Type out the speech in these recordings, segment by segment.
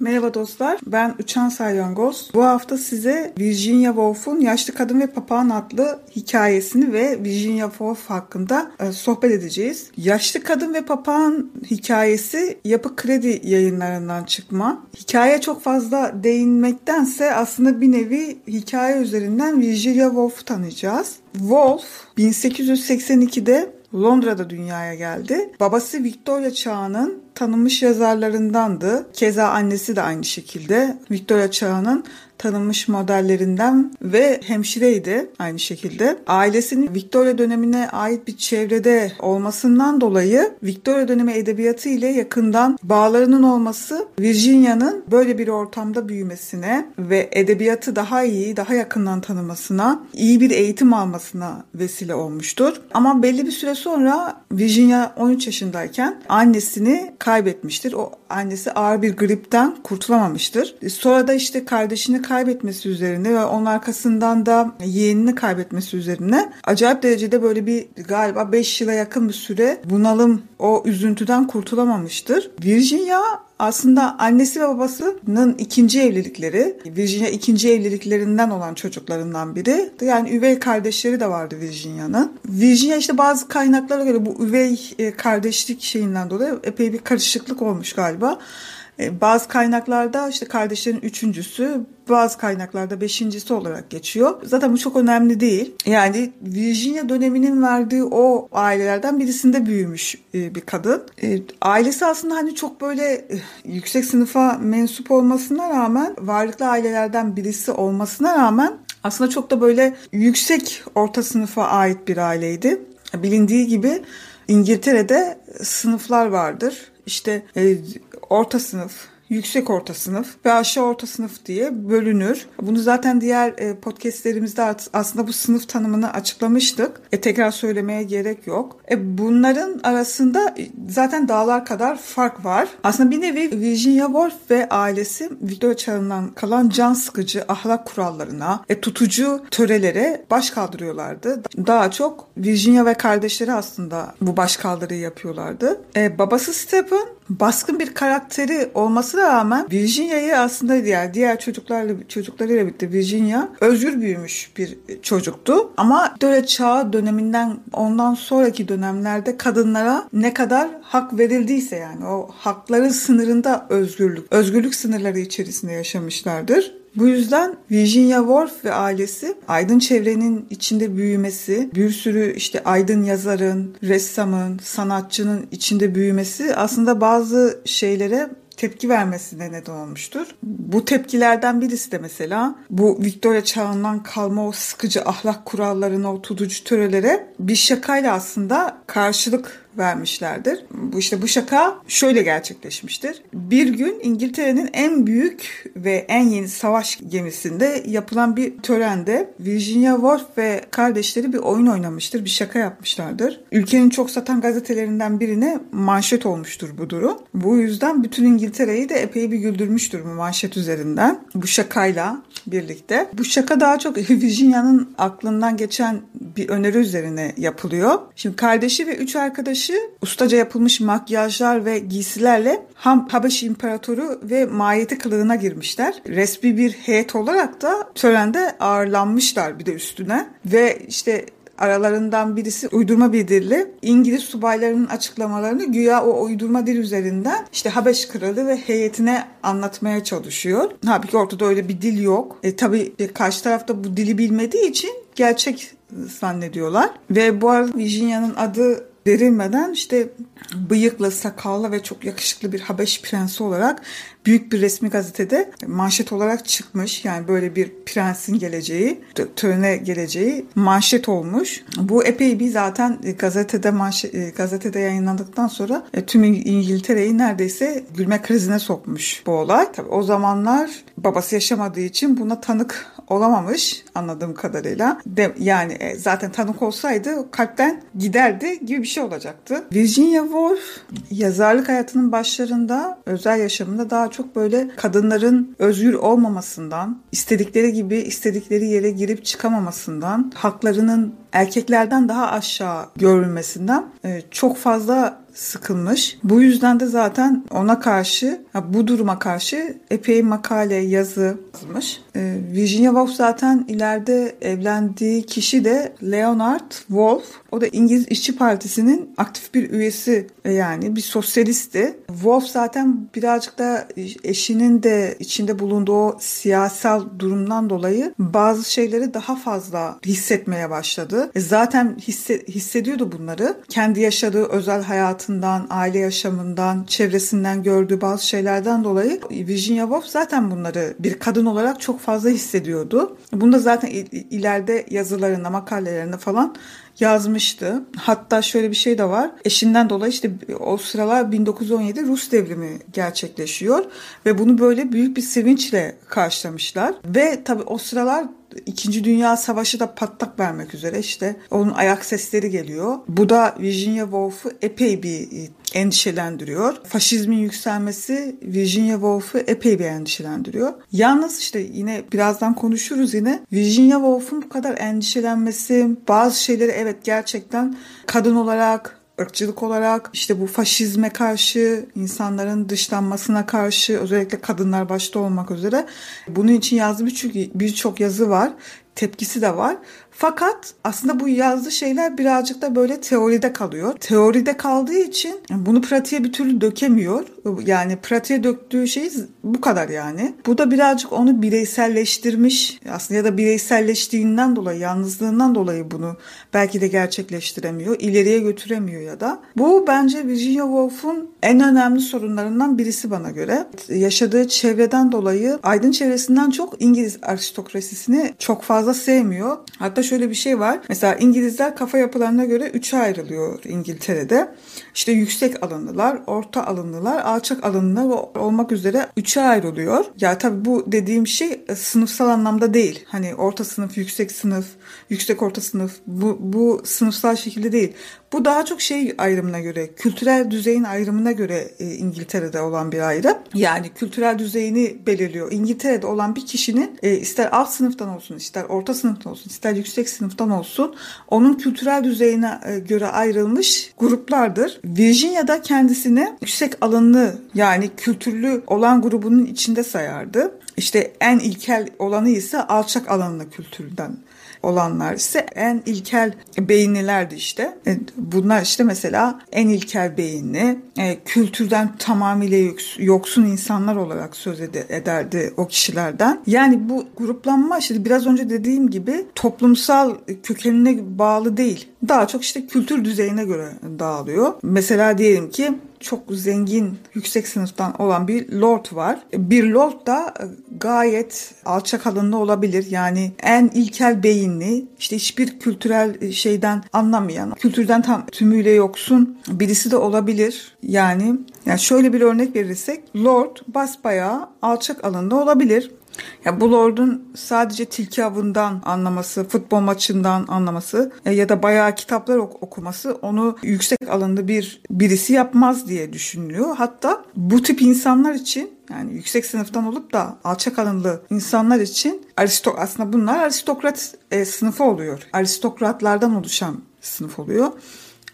Merhaba dostlar, ben Uçan Salyangoz. Bu hafta size Virginia Woolf'un Yaşlı Kadın ve Papağan adlı hikayesini ve Virginia Woolf hakkında e, sohbet edeceğiz. Yaşlı Kadın ve Papağan hikayesi Yapı Kredi yayınlarından çıkma. Hikaye çok fazla değinmektense aslında bir nevi hikaye üzerinden Virginia Woolf'u tanıyacağız. Woolf 1882'de Londra'da dünyaya geldi. Babası Victoria çağının tanınmış yazarlarındandı. Keza annesi de aynı şekilde Victoria çağının tanınmış modellerinden ve hemşireydi aynı şekilde. Ailesinin Victoria dönemine ait bir çevrede olmasından dolayı Victoria dönemi edebiyatı ile yakından bağlarının olması Virginia'nın böyle bir ortamda büyümesine ve edebiyatı daha iyi, daha yakından tanımasına, iyi bir eğitim almasına vesile olmuştur. Ama belli bir süre sonra Virginia 13 yaşındayken annesini kaybetmiştir. O annesi ağır bir gripten kurtulamamıştır. Sonra da işte kardeşini kaybetmesi üzerine ve onun arkasından da yeğenini kaybetmesi üzerine acayip derecede böyle bir galiba 5 yıla yakın bir süre bunalım o üzüntüden kurtulamamıştır. Virginia aslında annesi ve babasının ikinci evlilikleri, Virginia ikinci evliliklerinden olan çocuklarından biri. Yani üvey kardeşleri de vardı Virginia'nın. Virginia işte bazı kaynaklara göre bu üvey e, kardeşlik şeyinden dolayı epey bir karışıklık olmuş galiba. E, bazı kaynaklarda işte kardeşlerin üçüncüsü, bazı kaynaklarda beşincisi olarak geçiyor. Zaten bu çok önemli değil. Yani Virginia döneminin verdiği o ailelerden birisinde büyümüş e, bir kadın. E, ailesi aslında hani çok böyle yüksek sınıfa mensup olmasına rağmen varlıklı ailelerden birisi olmasına rağmen aslında çok da böyle yüksek orta sınıfa ait bir aileydi. Bilindiği gibi İngiltere'de sınıflar vardır. İşte orta sınıf, yüksek orta sınıf ve aşağı orta sınıf diye bölünür. Bunu zaten diğer e, podcastlerimizde aslında bu sınıf tanımını açıklamıştık. E, tekrar söylemeye gerek yok. E, bunların arasında e, zaten dağlar kadar fark var. Aslında bir nevi Virginia Woolf ve ailesi Victoria çağından kalan can sıkıcı ahlak kurallarına, e, tutucu törelere baş kaldırıyorlardı. Daha çok Virginia ve kardeşleri aslında bu baş kaldırıyı yapıyorlardı. E, babası Stephen baskın bir karakteri olmasına rağmen Virginia'yı aslında diğer diğer çocuklarla çocuklarıyla birlikte Virginia özgür büyümüş bir çocuktu. Ama Döre çağı döneminden ondan sonraki dönemlerde kadınlara ne kadar hak verildiyse yani o hakların sınırında özgürlük, özgürlük sınırları içerisinde yaşamışlardır. Bu yüzden Virginia Woolf ve ailesi aydın çevrenin içinde büyümesi, bir sürü işte aydın yazarın, ressamın, sanatçının içinde büyümesi aslında bazı şeylere tepki vermesine neden olmuştur. Bu tepkilerden birisi de mesela bu Victoria çağından kalma o sıkıcı ahlak kurallarına, o tutucu törelere bir şakayla aslında karşılık vermişlerdir. Bu işte bu şaka şöyle gerçekleşmiştir. Bir gün İngiltere'nin en büyük ve en yeni savaş gemisinde yapılan bir törende Virginia Woolf ve kardeşleri bir oyun oynamıştır. Bir şaka yapmışlardır. Ülkenin çok satan gazetelerinden birine manşet olmuştur bu durum. Bu yüzden bütün İngiltere'yi de epey bir güldürmüştür bu manşet üzerinden. Bu şakayla birlikte. Bu şaka daha çok Virginia'nın aklından geçen bir öneri üzerine yapılıyor. Şimdi kardeşi ve üç arkadaşı ustaca yapılmış makyajlar ve giysilerle Ham Habeş İmparatoru ve mahiyeti kılığına girmişler. Resmi bir heyet olarak da törende ağırlanmışlar bir de üstüne. Ve işte aralarından birisi uydurma bir dille İngiliz subaylarının açıklamalarını güya o uydurma dil üzerinden işte Habeş kralı ve heyetine anlatmaya çalışıyor. Halbuki ortada öyle bir dil yok. E, tabii karşı tarafta bu dili bilmediği için gerçek zannediyorlar. Ve bu arada Virginia'nın adı verilmeden işte bıyıklı, sakallı ve çok yakışıklı bir Habeş prensi olarak büyük bir resmi gazetede manşet olarak çıkmış. Yani böyle bir prensin geleceği, törene geleceği manşet olmuş. Bu epey bir zaten gazetede manşet, e, gazetede yayınlandıktan sonra e, tüm İngiltere'yi neredeyse gülme krizine sokmuş bu olay. Tabii o zamanlar babası yaşamadığı için buna tanık olamamış anladığım kadarıyla. De, yani e, zaten tanık olsaydı kalpten giderdi gibi bir şey olacaktı. Virginia Woolf yazarlık hayatının başlarında özel yaşamında daha çok böyle kadınların özgür olmamasından, istedikleri gibi istedikleri yere girip çıkamamasından, haklarının erkeklerden daha aşağı görülmesinden e, çok fazla sıkılmış. Bu yüzden de zaten ona karşı, bu duruma karşı epey makale, yazı yazmış. E, Virginia Woolf zaten ileride evlendiği kişi de Leonard Woolf. O da İngiliz İşçi Partisi'nin aktif bir üyesi yani bir sosyalisti. Woolf zaten birazcık da eşinin de içinde bulunduğu siyasal durumdan dolayı bazı şeyleri daha fazla hissetmeye başladı. E, zaten hisse, hissediyordu bunları. Kendi yaşadığı özel hayatından, aile yaşamından, çevresinden gördüğü bazı şeylerden dolayı Virginia Woolf zaten bunları bir kadın olarak çok fazla hissediyordu. Bunu da zaten ileride yazılarında, makalelerinde falan yazmıştı. Hatta şöyle bir şey de var. Eşinden dolayı işte o sıralar 1917 Rus devrimi gerçekleşiyor ve bunu böyle büyük bir sevinçle karşılamışlar. Ve tabii o sıralar İkinci Dünya Savaşı da patlak vermek üzere işte onun ayak sesleri geliyor. Bu da Virginia Woolf'u epey bir endişelendiriyor. Faşizmin yükselmesi Virginia Woolf'u epey bir endişelendiriyor. Yalnız işte yine birazdan konuşuruz yine Virginia Woolf'un bu kadar endişelenmesi, bazı şeyleri evet gerçekten kadın olarak ırkçılık olarak işte bu faşizme karşı, insanların dışlanmasına karşı özellikle kadınlar başta olmak üzere bunun için yazdığı birçok birçok yazı var. Tepkisi de var. Fakat aslında bu yazdığı şeyler birazcık da böyle teoride kalıyor. Teoride kaldığı için bunu pratiğe bir türlü dökemiyor. Yani pratiğe döktüğü şey bu kadar yani. Bu da birazcık onu bireyselleştirmiş. Aslında ya da bireyselleştiğinden dolayı, yalnızlığından dolayı bunu belki de gerçekleştiremiyor. ileriye götüremiyor ya da. Bu bence Virginia Woolf'un en önemli sorunlarından birisi bana göre. Yaşadığı çevreden dolayı aydın çevresinden çok İngiliz aristokrasisini çok fazla sevmiyor. Hatta şöyle bir şey var. Mesela İngilizler kafa yapılarına göre üçe ayrılıyor İngiltere'de. İşte yüksek alınlılar, orta alınlılar, alçak alınlılar olmak üzere üçe ayrılıyor. Ya tabii bu dediğim şey e, sınıfsal anlamda değil. Hani orta sınıf, yüksek sınıf, yüksek orta sınıf bu, bu sınıfsal şekilde değil. Bu daha çok şey ayrımına göre, kültürel düzeyin ayrımına göre e, İngiltere'de olan bir ayrım. Yani kültürel düzeyini belirliyor. İngiltere'de olan bir kişinin e, ister alt sınıftan olsun, ister orta sınıftan olsun, ister yüksek sınıftan olsun onun kültürel düzeyine e, göre ayrılmış gruplardır. Virginia'da kendisini yüksek alınlı yani kültürlü olan grubunun içinde sayardı. İşte en ilkel olanı ise alçak alanlı kültürden olanlar ise en ilkel beyinlilerdi işte. E, bunlar işte mesela en ilkel beyinli, e, kültürden tamamıyla yoksun insanlar olarak söz ederdi o kişilerden. Yani bu gruplanma işte biraz önce dediğim gibi toplumsal kökenine bağlı değil. Daha çok işte kültür düzeyine göre dağılıyor. Mesela diyelim ki çok zengin, yüksek sınıftan olan bir lord var. Bir lord da gayet alçak alınlı olabilir. Yani en ilkel beyinli, işte hiçbir kültürel şeyden anlamayan, kültürden tam tümüyle yoksun birisi de olabilir. Yani yani şöyle bir örnek verirsek lord basbayağı alçak alınlı olabilir. Ya bu Lord'un sadece tilki avından anlaması, futbol maçından anlaması e, ya da bayağı kitaplar okuması onu yüksek alındı bir birisi yapmaz diye düşünülüyor. Hatta bu tip insanlar için yani yüksek sınıftan olup da alçak alınlı insanlar için aristok aslında bunlar aristokrat e, sınıfı oluyor. Aristokratlardan oluşan sınıf oluyor.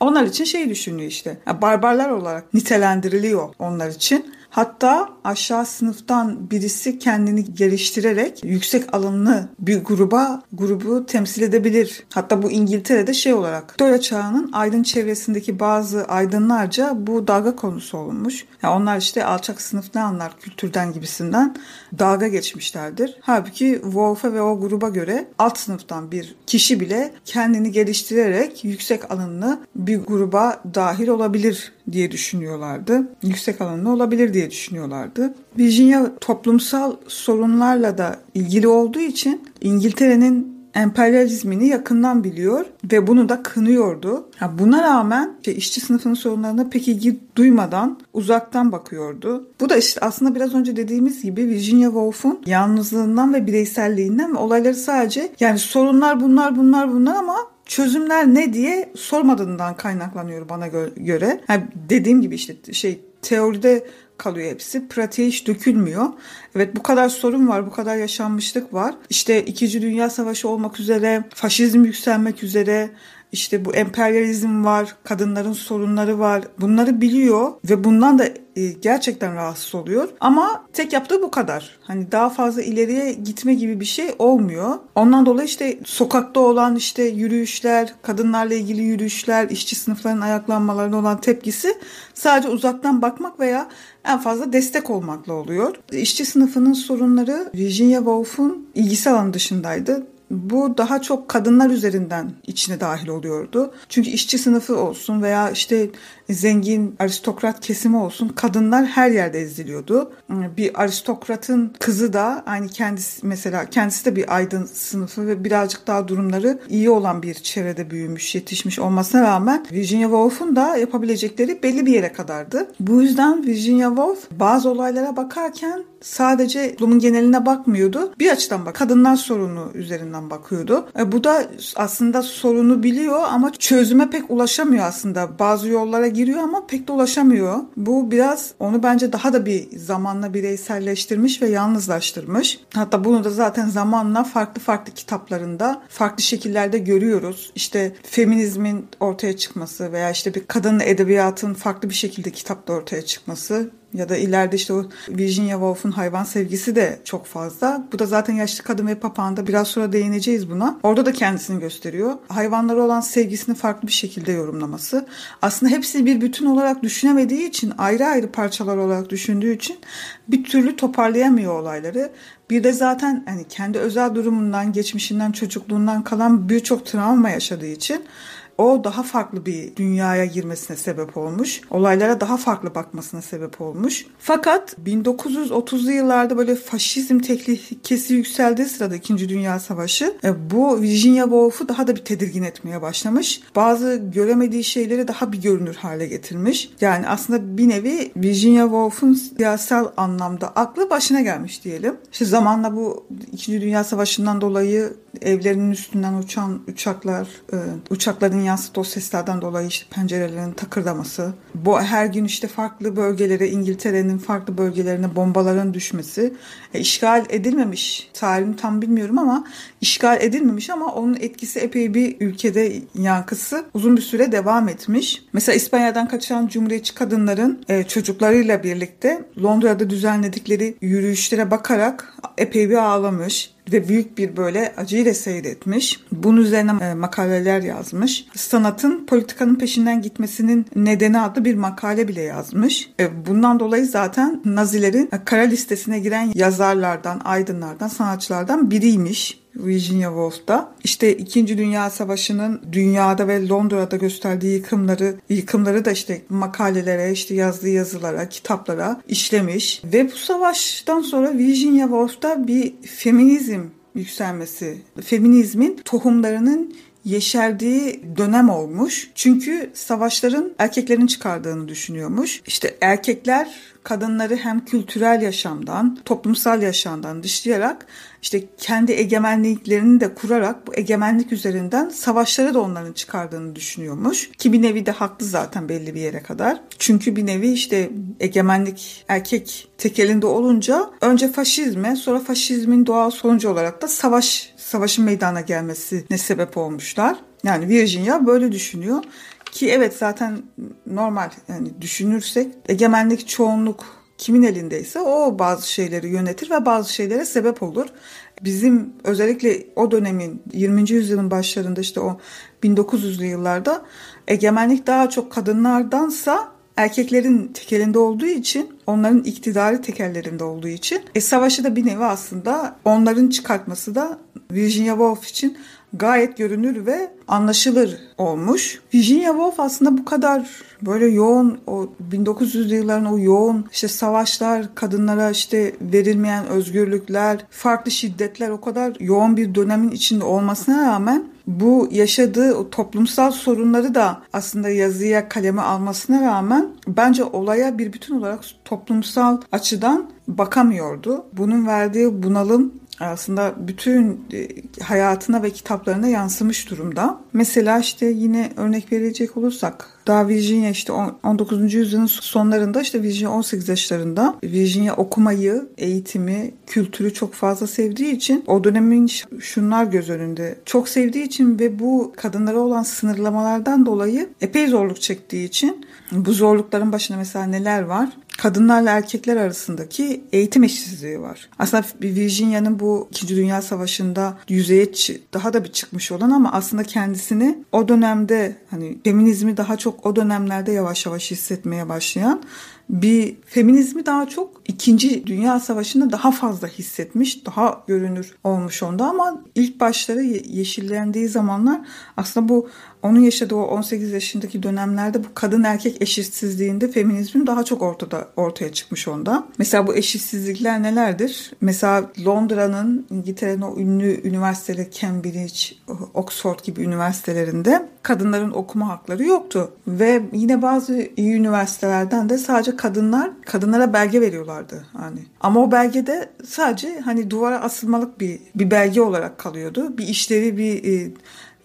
Onlar için şey düşünüyor işte. Barbarlar olarak nitelendiriliyor onlar için. Hatta aşağı sınıftan birisi kendini geliştirerek yüksek alımlı bir gruba grubu temsil edebilir. Hatta bu İngiltere'de şey olarak Victoria çağının aydın çevresindeki bazı aydınlarca bu dalga konusu olmuş. Yani onlar işte alçak sınıf ne anlar kültürden gibisinden dalga geçmişlerdir. Halbuki Wolf'a ve o gruba göre alt sınıftan bir kişi bile kendini geliştirerek yüksek alımlı bir gruba dahil olabilir diye düşünüyorlardı. Yüksek alanlı olabilir diye düşünüyorlardı. Virginia toplumsal sorunlarla da ilgili olduğu için İngiltere'nin emperyalizmini yakından biliyor ve bunu da kınıyordu. buna rağmen işte işçi sınıfının sorunlarına pek ilgi duymadan uzaktan bakıyordu. Bu da işte aslında biraz önce dediğimiz gibi Virginia Woolf'un yalnızlığından ve bireyselliğinden ve olayları sadece yani sorunlar bunlar bunlar bunlar ama çözümler ne diye sormadığından kaynaklanıyor bana göre. Yani dediğim gibi işte şey teoride kalıyor hepsi. Pratiğe hiç dökülmüyor. Evet bu kadar sorun var, bu kadar yaşanmışlık var. İşte 2. Dünya Savaşı olmak üzere, faşizm yükselmek üzere, işte bu emperyalizm var, kadınların sorunları var. Bunları biliyor ve bundan da e, gerçekten rahatsız oluyor. Ama tek yaptığı bu kadar. Hani daha fazla ileriye gitme gibi bir şey olmuyor. Ondan dolayı işte sokakta olan işte yürüyüşler, kadınlarla ilgili yürüyüşler, işçi sınıfların ayaklanmalarına olan tepkisi sadece uzaktan bakmak veya en fazla destek olmakla oluyor. İşçi sınıfının sorunları Virginia Woolf'un ilgisi alanı dışındaydı bu daha çok kadınlar üzerinden içine dahil oluyordu. Çünkü işçi sınıfı olsun veya işte zengin aristokrat kesimi olsun kadınlar her yerde eziliyordu. Bir aristokratın kızı da aynı kendisi mesela kendisi de bir aydın sınıfı ve birazcık daha durumları iyi olan bir çevrede büyümüş, yetişmiş olmasına rağmen Virginia Woolf'un da yapabilecekleri belli bir yere kadardı. Bu yüzden Virginia Woolf bazı olaylara bakarken sadece toplumun geneline bakmıyordu. Bir açıdan bak kadınlar sorunu üzerinden bakıyordu. E, bu da aslında sorunu biliyor ama çözüme pek ulaşamıyor aslında. Bazı yollara giriyor ama pek de ulaşamıyor. Bu biraz onu bence daha da bir zamanla bireyselleştirmiş ve yalnızlaştırmış. Hatta bunu da zaten zamanla farklı farklı kitaplarında farklı şekillerde görüyoruz. İşte feminizmin ortaya çıkması veya işte bir kadın edebiyatın farklı bir şekilde kitapta ortaya çıkması ya da ileride işte o Virginia Woolf'un hayvan sevgisi de çok fazla. Bu da zaten Yaşlı Kadın ve Papağan'da biraz sonra değineceğiz buna. Orada da kendisini gösteriyor. Hayvanlara olan sevgisini farklı bir şekilde yorumlaması. Aslında hepsini bir bütün olarak düşünemediği için ayrı ayrı parçalar olarak düşündüğü için bir türlü toparlayamıyor olayları. Bir de zaten hani kendi özel durumundan, geçmişinden, çocukluğundan kalan birçok travma yaşadığı için o daha farklı bir dünyaya girmesine sebep olmuş. Olaylara daha farklı bakmasına sebep olmuş. Fakat 1930'lu yıllarda böyle faşizm tehlikesi yükseldiği sırada 2. Dünya Savaşı e, bu Virginia Woolf'u daha da bir tedirgin etmeye başlamış. Bazı göremediği şeyleri daha bir görünür hale getirmiş. Yani aslında bir nevi Virginia Woolf'un siyasal anlamda aklı başına gelmiş diyelim. İşte zamanla bu 2. Dünya Savaşı'ndan dolayı evlerinin üstünden uçan uçaklar, e, uçakların yansıttığı o seslerden dolayı işte pencerelerin takırdaması, bu her gün işte farklı bölgelere, İngiltere'nin farklı bölgelerine bombaların düşmesi, e, işgal edilmemiş, tarihini tam bilmiyorum ama işgal edilmemiş ama onun etkisi epey bir ülkede yankısı uzun bir süre devam etmiş. Mesela İspanya'dan kaçan cumhuriyetçi kadınların e, çocuklarıyla birlikte Londra'da düzenledikleri yürüyüşlere bakarak epey bir ağlamış ve büyük bir böyle acıyla seyretmiş. Bunun üzerine e, makaleler yazmış. Sanatın politikanın peşinden gitmesinin nedeni adlı bir makale bile yazmış. E, bundan dolayı zaten Nazilerin kara listesine giren yazarlardan, aydınlardan, sanatçılardan biriymiş. Virginia Woolf'da. İşte 2. Dünya Savaşı'nın dünyada ve Londra'da gösterdiği yıkımları, yıkımları da işte makalelere, işte yazdığı yazılara, kitaplara işlemiş. Ve bu savaştan sonra Virginia Woolf'da bir feminizm yükselmesi, feminizmin tohumlarının yeşerdiği dönem olmuş. Çünkü savaşların erkeklerin çıkardığını düşünüyormuş. İşte erkekler kadınları hem kültürel yaşamdan, toplumsal yaşamdan dışlayarak işte kendi egemenliklerini de kurarak bu egemenlik üzerinden savaşları da onların çıkardığını düşünüyormuş. Ki bir nevi de haklı zaten belli bir yere kadar. Çünkü bir nevi işte egemenlik erkek tekelinde olunca önce faşizme sonra faşizmin doğal sonucu olarak da savaş savaşın meydana gelmesine sebep olmuşlar. Yani Virginia böyle düşünüyor. Ki evet zaten normal yani düşünürsek egemenlik çoğunluk kimin elindeyse o bazı şeyleri yönetir ve bazı şeylere sebep olur. Bizim özellikle o dönemin 20. yüzyılın başlarında işte o 1900'lü yıllarda egemenlik daha çok kadınlardansa erkeklerin tekelinde olduğu için onların iktidarı tekerlerinde olduğu için e, savaşı da bir nevi aslında onların çıkartması da Virginia Woolf için gayet görünür ve anlaşılır olmuş. Virginia Woolf aslında bu kadar böyle yoğun o 1900'lü yılların o yoğun işte savaşlar, kadınlara işte verilmeyen özgürlükler, farklı şiddetler o kadar yoğun bir dönemin içinde olmasına rağmen bu yaşadığı toplumsal sorunları da aslında yazıya kaleme almasına rağmen bence olaya bir bütün olarak toplumsal açıdan bakamıyordu. Bunun verdiği bunalım aslında bütün e, hayatına ve kitaplarına yansımış durumda. Mesela işte yine örnek verecek olursak daha Virginia işte 19. yüzyılın sonlarında işte Virginia 18 yaşlarında Virginia okumayı, eğitimi, kültürü çok fazla sevdiği için o dönemin şunlar göz önünde. Çok sevdiği için ve bu kadınlara olan sınırlamalardan dolayı epey zorluk çektiği için bu zorlukların başına mesela neler var? Kadınlarla erkekler arasındaki eğitim eşitsizliği var. Aslında Virginia'nın bu 2. Dünya Savaşı'nda yüzeye daha da bir çıkmış olan ama aslında kendisini o dönemde hani feminizmi daha çok o dönemlerde yavaş yavaş hissetmeye başlayan bir feminizmi daha çok İkinci Dünya Savaşı'nda daha fazla hissetmiş, daha görünür olmuş onda ama ilk başları yeşillendiği zamanlar aslında bu onun yaşadığı o 18 yaşındaki dönemlerde bu kadın erkek eşitsizliğinde feminizmin daha çok ortada ortaya çıkmış onda. Mesela bu eşitsizlikler nelerdir? Mesela Londra'nın İngiltere'nin o ünlü üniversiteleri Cambridge, Oxford gibi üniversitelerinde kadınların okuma hakları yoktu ve yine bazı iyi üniversitelerden de sadece kadınlar kadınlara belge veriyorlardı hani. Ama o belgede sadece hani duvara asılmalık bir bir belge olarak kalıyordu. Bir işlevi bir e,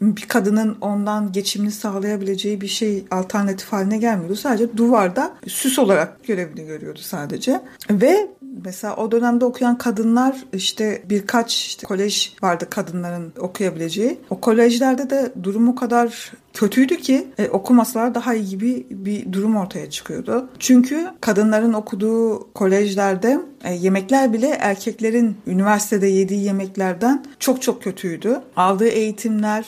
bir kadının ondan geçimini sağlayabileceği bir şey alternatif haline gelmiyordu. Sadece duvarda süs olarak görevini görüyordu sadece. Ve mesela o dönemde okuyan kadınlar işte birkaç işte kolej vardı kadınların okuyabileceği. O kolejlerde de durum o kadar kötüydü ki e, okumasalar daha iyi gibi bir durum ortaya çıkıyordu. Çünkü kadınların okuduğu kolejlerde e, yemekler bile erkeklerin üniversitede yediği yemeklerden çok çok kötüydü. Aldığı eğitimler,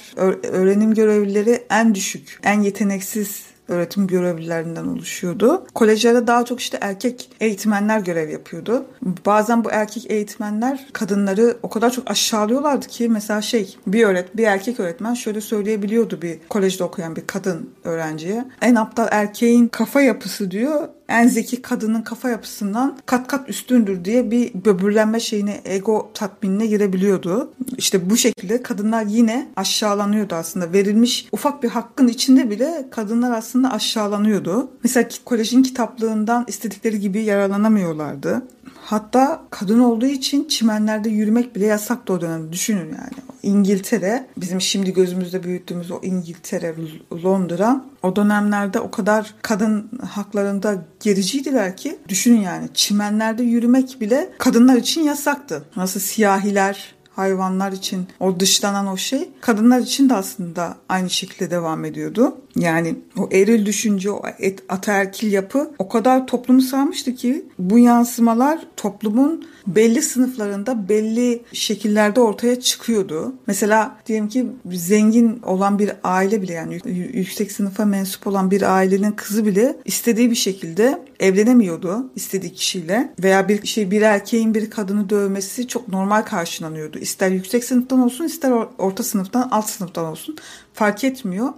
öğrenim görevlileri en düşük, en yeteneksiz öğretim görevlilerinden oluşuyordu. Kolejlerde daha çok işte erkek eğitmenler görev yapıyordu. Bazen bu erkek eğitmenler kadınları o kadar çok aşağılıyorlardı ki mesela şey bir öğret bir erkek öğretmen şöyle söyleyebiliyordu bir kolejde okuyan bir kadın öğrenciye. En aptal erkeğin kafa yapısı diyor en zeki kadının kafa yapısından kat kat üstündür diye bir böbürlenme şeyine, ego tatminine girebiliyordu. İşte bu şekilde kadınlar yine aşağılanıyordu aslında. Verilmiş ufak bir hakkın içinde bile kadınlar aslında aşağılanıyordu. Mesela kolejin kitaplığından istedikleri gibi yararlanamıyorlardı. Hatta kadın olduğu için çimenlerde yürümek bile yasaktı o dönemde. Düşünün yani. İngiltere, bizim şimdi gözümüzde büyüttüğümüz o İngiltere, Londra o dönemlerde o kadar kadın haklarında gericiydiler ki düşünün yani çimenlerde yürümek bile kadınlar için yasaktı. Nasıl siyahiler hayvanlar için o dışlanan o şey kadınlar için de aslında aynı şekilde devam ediyordu. Yani o eril düşünce, o ataerkil yapı o kadar toplumu sarmıştı ki bu yansımalar toplumun belli sınıflarında belli şekillerde ortaya çıkıyordu. Mesela diyelim ki zengin olan bir aile bile yani yüksek sınıfa mensup olan bir ailenin kızı bile istediği bir şekilde evlenemiyordu istediği kişiyle veya bir şey bir erkeğin bir kadını dövmesi çok normal karşılanıyordu. İster yüksek sınıftan olsun ister orta sınıftan alt sınıftan olsun fark etmiyor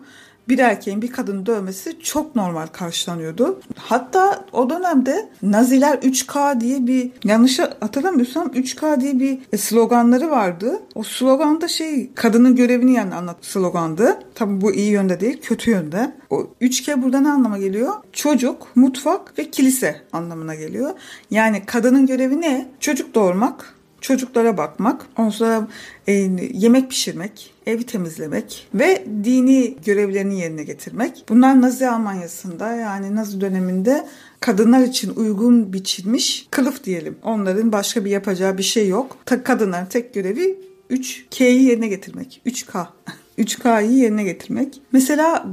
bir erkeğin bir kadını dövmesi çok normal karşılanıyordu. Hatta o dönemde Naziler 3K diye bir yanlış hatırlamıyorsam 3K diye bir sloganları vardı. O sloganda şey kadının görevini yani anlat slogandı. Tabii bu iyi yönde değil kötü yönde. O 3K burada ne anlama geliyor? Çocuk, mutfak ve kilise anlamına geliyor. Yani kadının görevi ne? Çocuk doğurmak, çocuklara bakmak, ondan sonra e, yemek pişirmek, evi temizlemek ve dini görevlerini yerine getirmek. Bunlar Nazi Almanya'sında yani Nazi döneminde kadınlar için uygun biçilmiş kılıf diyelim. Onların başka bir yapacağı bir şey yok. Kadınların tek görevi 3K'yi yerine getirmek. 3K. 3K'yı yerine getirmek. Mesela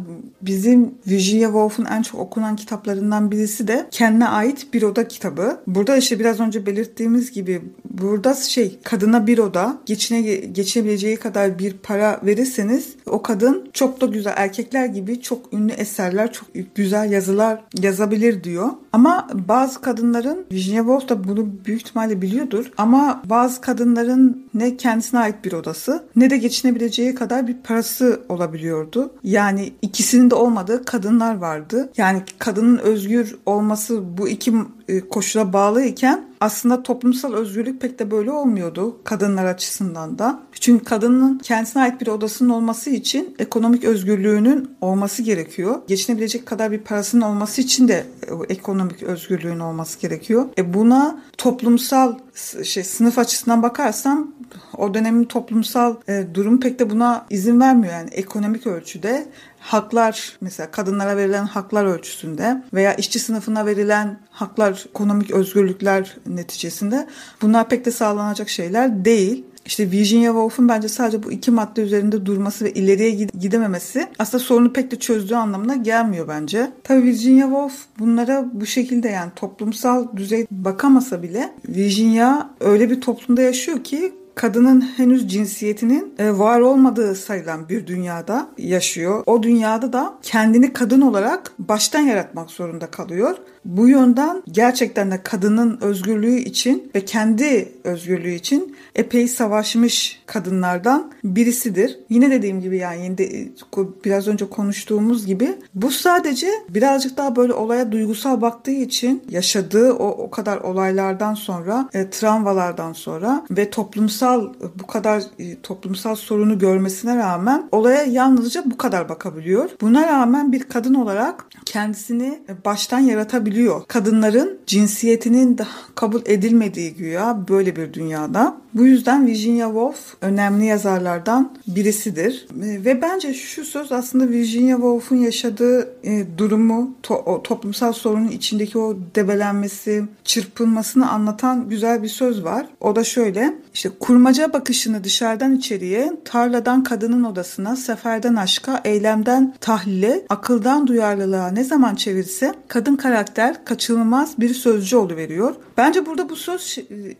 bizim Virginia Woolf'un en çok okunan kitaplarından birisi de kendine ait bir oda kitabı. Burada işte biraz önce belirttiğimiz gibi burada şey kadına bir oda geçine geçebileceği kadar bir para verirseniz o kadın çok da güzel erkekler gibi çok ünlü eserler, çok güzel yazılar yazabilir diyor. Ama bazı kadınların Virginia Woolf da bunu büyük ihtimalle biliyordur ama bazı kadınların ne kendisine ait bir odası ne de geçinebileceği kadar bir parası olabiliyordu. Yani ikisinin de olmadığı kadınlar vardı. Yani kadının özgür olması bu iki e, koşula bağlı iken aslında toplumsal özgürlük pek de böyle olmuyordu kadınlar açısından da. Çünkü kadının kendisine ait bir odasının olması için ekonomik özgürlüğünün olması gerekiyor. Geçinebilecek kadar bir parasının olması için de e, ekonomik özgürlüğün olması gerekiyor. E buna toplumsal şey sınıf açısından bakarsam o dönemin toplumsal e, durum pek de buna izin vermiyor yani ekonomik ölçüde haklar mesela kadınlara verilen haklar ölçüsünde veya işçi sınıfına verilen haklar, ekonomik özgürlükler neticesinde bunlar pek de sağlanacak şeyler değil. İşte Virginia Woolf'un bence sadece bu iki madde üzerinde durması ve ileriye gidememesi aslında sorunu pek de çözdüğü anlamına gelmiyor bence. Tabii Virginia Woolf bunlara bu şekilde yani toplumsal düzey bakamasa bile Virginia öyle bir toplumda yaşıyor ki kadının henüz cinsiyetinin e, var olmadığı sayılan bir dünyada yaşıyor. O dünyada da kendini kadın olarak baştan yaratmak zorunda kalıyor. Bu yönden gerçekten de kadının özgürlüğü için ve kendi özgürlüğü için epey savaşmış kadınlardan birisidir. Yine dediğim gibi yani de, biraz önce konuştuğumuz gibi bu sadece birazcık daha böyle olaya duygusal baktığı için yaşadığı o, o kadar olaylardan sonra, e, travmalardan sonra ve toplumsal bu kadar e, toplumsal sorunu görmesine rağmen olaya yalnızca bu kadar bakabiliyor. Buna rağmen bir kadın olarak kendisini baştan yaratabiliyor. Kadınların cinsiyetinin de kabul edilmediği güya böyle bir dünyada. Bu yüzden Virginia Woolf önemli yazarlardan birisidir. Ve bence şu söz aslında Virginia Woolf'un yaşadığı e, durumu, toplumsal sorunun içindeki o debelenmesi, çırpınmasını anlatan güzel bir söz var. O da şöyle, işte kurmaca bakışını dışarıdan içeriye, tarladan kadının odasına, seferden aşka, eylemden tahlile, akıldan duyarlılığa ne zaman çevirse kadın karakter kaçınılmaz bir sözcü oluveriyor. Bence burada bu söz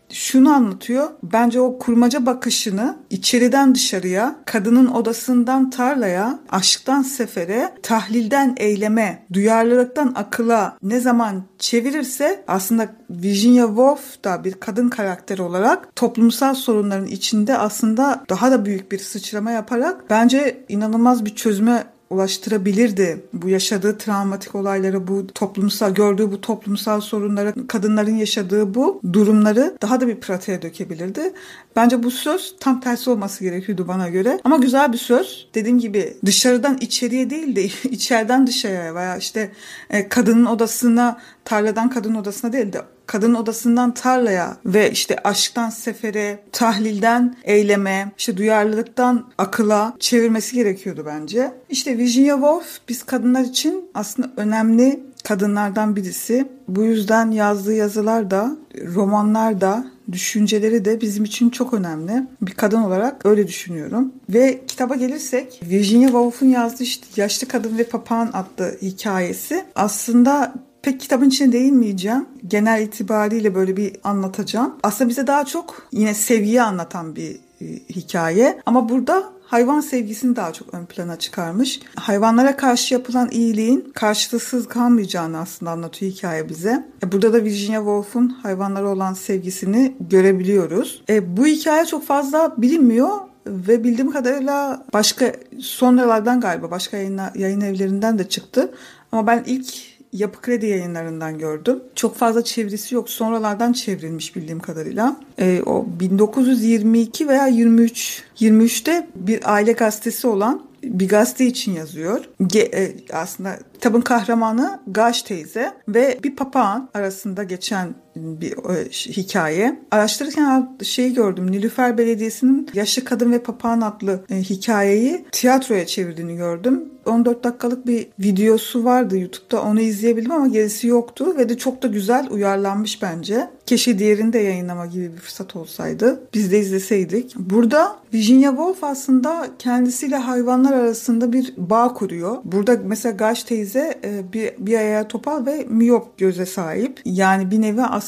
şunu anlatıyor. Bence o kurmaca bakışını içeriden dışarıya, kadının odasından tarlaya, aşktan sefere, tahlilden eyleme, duyarlılıktan akıla ne zaman çevirirse aslında Virginia Woolf da bir kadın karakter olarak toplumsal sorunların içinde aslında daha da büyük bir sıçrama yaparak bence inanılmaz bir çözüme ulaştırabilirdi. Bu yaşadığı travmatik olayları, bu toplumsal gördüğü bu toplumsal sorunları, kadınların yaşadığı bu durumları daha da bir pratiğe dökebilirdi. Bence bu söz tam tersi olması gerekiyordu bana göre. Ama güzel bir söz. Dediğim gibi dışarıdan içeriye değil de içeriden dışarıya veya işte e, kadının odasına, tarladan kadın odasına değil de kadın odasından tarlaya ve işte aşktan sefere, tahlilden eyleme, işte duyarlılıktan akıla çevirmesi gerekiyordu bence. İşte Virginia Woolf biz kadınlar için aslında önemli kadınlardan birisi. Bu yüzden yazdığı yazılar da, romanlar da, düşünceleri de bizim için çok önemli. Bir kadın olarak öyle düşünüyorum. Ve kitaba gelirsek Virginia Woolf'un yazdığı işte Yaşlı Kadın ve Papağan adlı hikayesi aslında pek kitabın içine değinmeyeceğim. Genel itibariyle böyle bir anlatacağım. Aslında bize daha çok yine seviye anlatan bir e, hikaye. Ama burada hayvan sevgisini daha çok ön plana çıkarmış. Hayvanlara karşı yapılan iyiliğin karşılıksız kalmayacağını aslında anlatıyor hikaye bize. E, burada da Virginia Woolf'un hayvanlara olan sevgisini görebiliyoruz. E, bu hikaye çok fazla bilinmiyor ve bildiğim kadarıyla başka sonralardan galiba başka yayın, yayın evlerinden de çıktı. Ama ben ilk Yapı Kredi yayınlarından gördüm. Çok fazla çevirisi yok. Sonralardan çevrilmiş bildiğim kadarıyla. E, o 1922 veya 23 23'te bir aile gazetesi olan bir gazete için yazıyor. Ge- e, aslında kitabın kahramanı Gaş teyze ve bir papağan arasında geçen bir e, hikaye. Araştırırken şeyi gördüm. Nilüfer Belediyesi'nin Yaşlı Kadın ve Papağan adlı e, hikayeyi tiyatroya çevirdiğini gördüm. 14 dakikalık bir videosu vardı YouTube'da onu izleyebildim ama gerisi yoktu ve de çok da güzel uyarlanmış bence. Keşke diğerini yayınlama gibi bir fırsat olsaydı. Biz de izleseydik. Burada Virginia Woolf aslında kendisiyle hayvanlar arasında bir bağ kuruyor. Burada mesela Gaş teyze e, bir, bir ayağı topal ve miyop göze sahip. Yani bir nevi aslında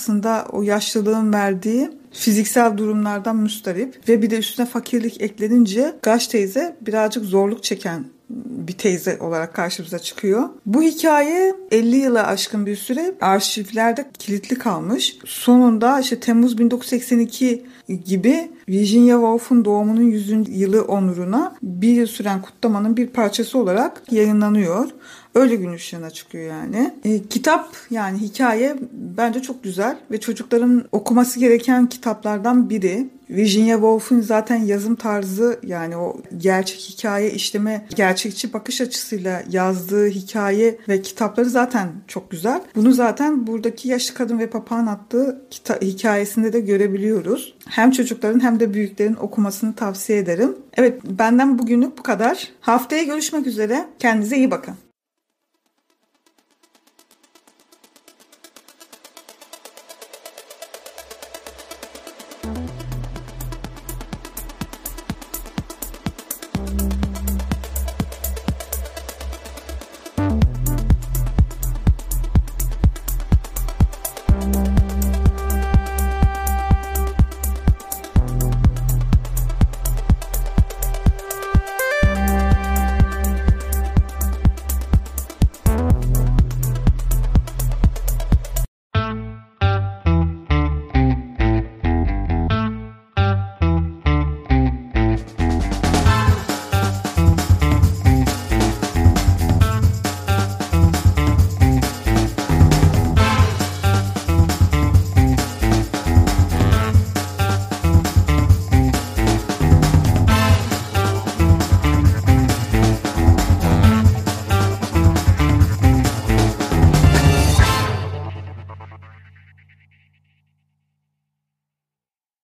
o yaşlılığın verdiği fiziksel durumlardan müstarip ve bir de üstüne fakirlik eklenince Gaş teyze birazcık zorluk çeken bir teyze olarak karşımıza çıkıyor. Bu hikaye 50 yıla aşkın bir süre arşivlerde kilitli kalmış. Sonunda işte Temmuz 1982 gibi Virginia Woolf'un doğumunun 100. yılı onuruna bir yıl süren kutlamanın bir parçası olarak yayınlanıyor. Öyle gün ışığına çıkıyor yani. E, kitap yani hikaye bence çok güzel ve çocukların okuması gereken kitaplardan biri. Virginia Woolf'un zaten yazım tarzı yani o gerçek hikaye işleme, gerçekçi bakış açısıyla yazdığı hikaye ve kitapları zaten çok güzel. Bunu zaten buradaki Yaşlı Kadın ve Papağan adlı hikayesinde de görebiliyoruz. Hem çocukların hem de büyüklerin okumasını tavsiye ederim. Evet benden bugünlük bu kadar. Haftaya görüşmek üzere. Kendinize iyi bakın.